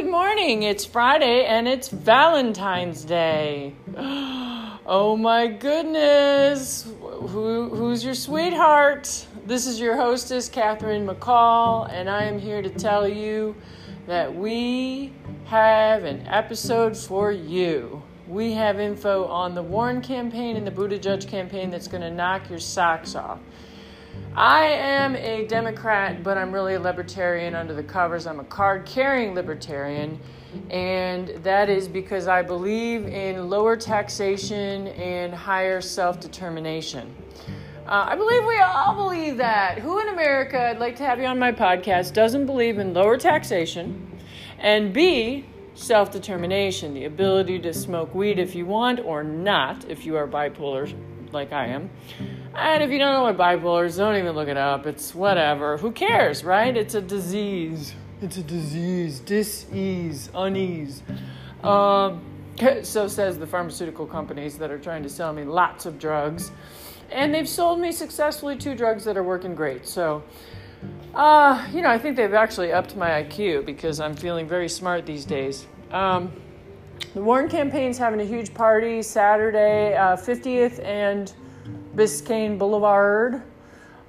good morning. It's Friday and it's Valentine's Day. Oh my goodness. Who, who's your sweetheart? This is your hostess, Catherine McCall, and I am here to tell you that we have an episode for you. We have info on the Warren campaign and the Buttigieg campaign that's going to knock your socks off. I am a Democrat, but I'm really a libertarian under the covers. I'm a card carrying libertarian, and that is because I believe in lower taxation and higher self determination. Uh, I believe we all believe that. Who in America, I'd like to have you on my podcast, doesn't believe in lower taxation and B, self determination, the ability to smoke weed if you want or not, if you are bipolar like I am. And if you don't know what bipolar is, don't even look it up. It's whatever. Who cares, right? It's a disease. It's a disease. Dis-ease, unease. Um, so says the pharmaceutical companies that are trying to sell me lots of drugs. And they've sold me successfully two drugs that are working great. So, uh, you know, I think they've actually upped my IQ because I'm feeling very smart these days. Um, the Warren campaign's having a huge party Saturday, uh, 50th and Biscayne Boulevard.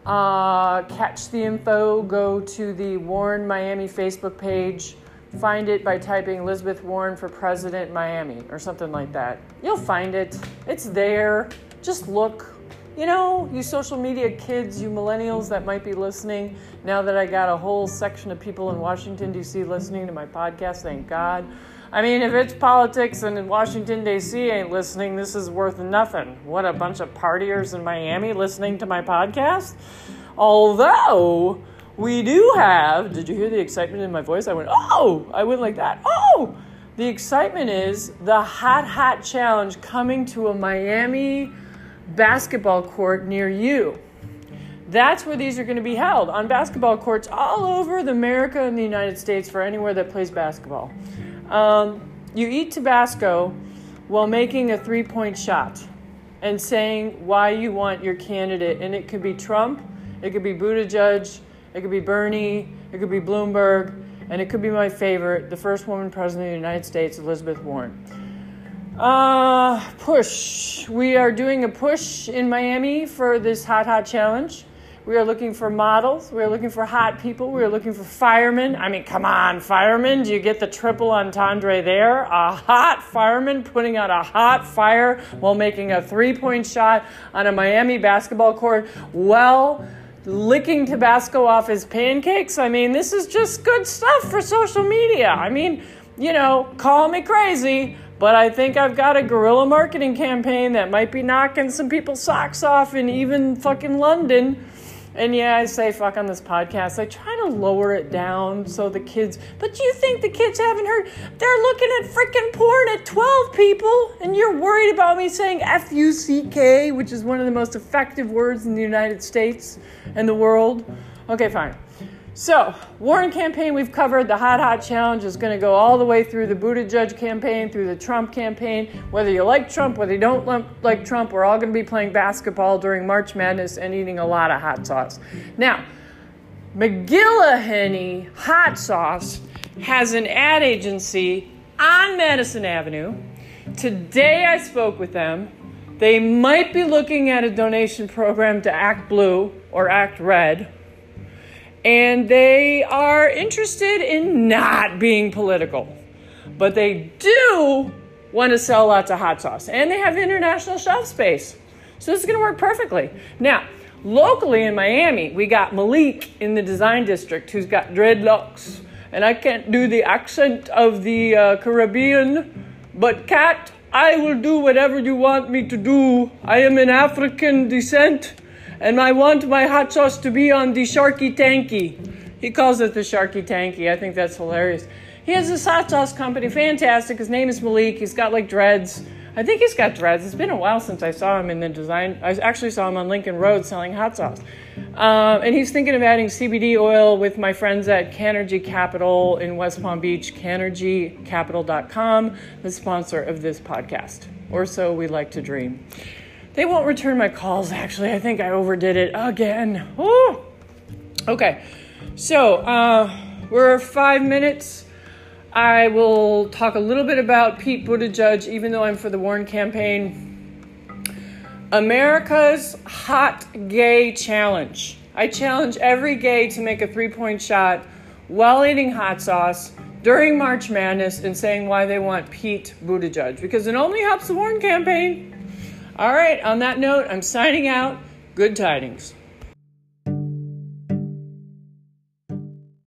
Uh, catch the info, go to the Warren Miami Facebook page, find it by typing Elizabeth Warren for President Miami or something like that. You'll find it, it's there. Just look. You know, you social media kids, you millennials that might be listening, now that I got a whole section of people in Washington, D.C. listening to my podcast, thank God. I mean, if it's politics and Washington, D.C. ain't listening, this is worth nothing. What a bunch of partiers in Miami listening to my podcast? Although, we do have, did you hear the excitement in my voice? I went, oh, I went like that. Oh, the excitement is the Hot Hot Challenge coming to a Miami basketball court near you. That's where these are going to be held on basketball courts all over the America and the United States for anywhere that plays basketball. Um, you eat Tabasco while making a three point shot and saying why you want your candidate. And it could be Trump, it could be Buttigieg, it could be Bernie, it could be Bloomberg, and it could be my favorite, the first woman president of the United States, Elizabeth Warren. Uh, push. We are doing a push in Miami for this Hot Hot Challenge. We are looking for models. We are looking for hot people. We are looking for firemen. I mean, come on, firemen. Do you get the triple entendre there? A hot fireman putting out a hot fire while making a three point shot on a Miami basketball court. Well, licking Tabasco off his pancakes. I mean, this is just good stuff for social media. I mean, you know, call me crazy, but I think I've got a guerrilla marketing campaign that might be knocking some people's socks off in even fucking London. And yeah, I say fuck on this podcast. I try to lower it down so the kids, but you think the kids haven't heard? They're looking at freaking porn at 12 people, and you're worried about me saying F U C K, which is one of the most effective words in the United States and the world. Okay, fine. So, Warren campaign we've covered. The Hot Hot Challenge is going to go all the way through the Buttigieg campaign, through the Trump campaign. Whether you like Trump, whether you don't like Trump, we're all going to be playing basketball during March Madness and eating a lot of hot sauce. Now, McGillicuddy Hot Sauce has an ad agency on Madison Avenue. Today I spoke with them. They might be looking at a donation program to Act Blue or Act Red and they are interested in not being political. But they do want to sell lots of hot sauce, and they have international shelf space. So this is going to work perfectly. Now, locally in Miami, we got Malik in the design district who's got dreadlocks. And I can't do the accent of the uh, Caribbean, but Cat, I will do whatever you want me to do. I am in African descent and I want my hot sauce to be on the Sharky Tanky. He calls it the Sharky Tanky. I think that's hilarious. He has this hot sauce company, fantastic. His name is Malik. He's got like dreads. I think he's got dreads. It's been a while since I saw him in the design. I actually saw him on Lincoln Road selling hot sauce. Um, and he's thinking of adding CBD oil with my friends at Canergy Capital in West Palm Beach, canergycapital.com, the sponsor of this podcast. Or so we like to dream. They won't return my calls, actually. I think I overdid it again. Oh! Okay, so uh, we're five minutes I will talk a little bit about Pete Buttigieg, even though I'm for the Warren campaign. America's Hot Gay Challenge. I challenge every gay to make a three point shot while eating hot sauce during March Madness and saying why they want Pete Buttigieg because it only helps the Warren campaign. All right, on that note, I'm signing out. Good tidings.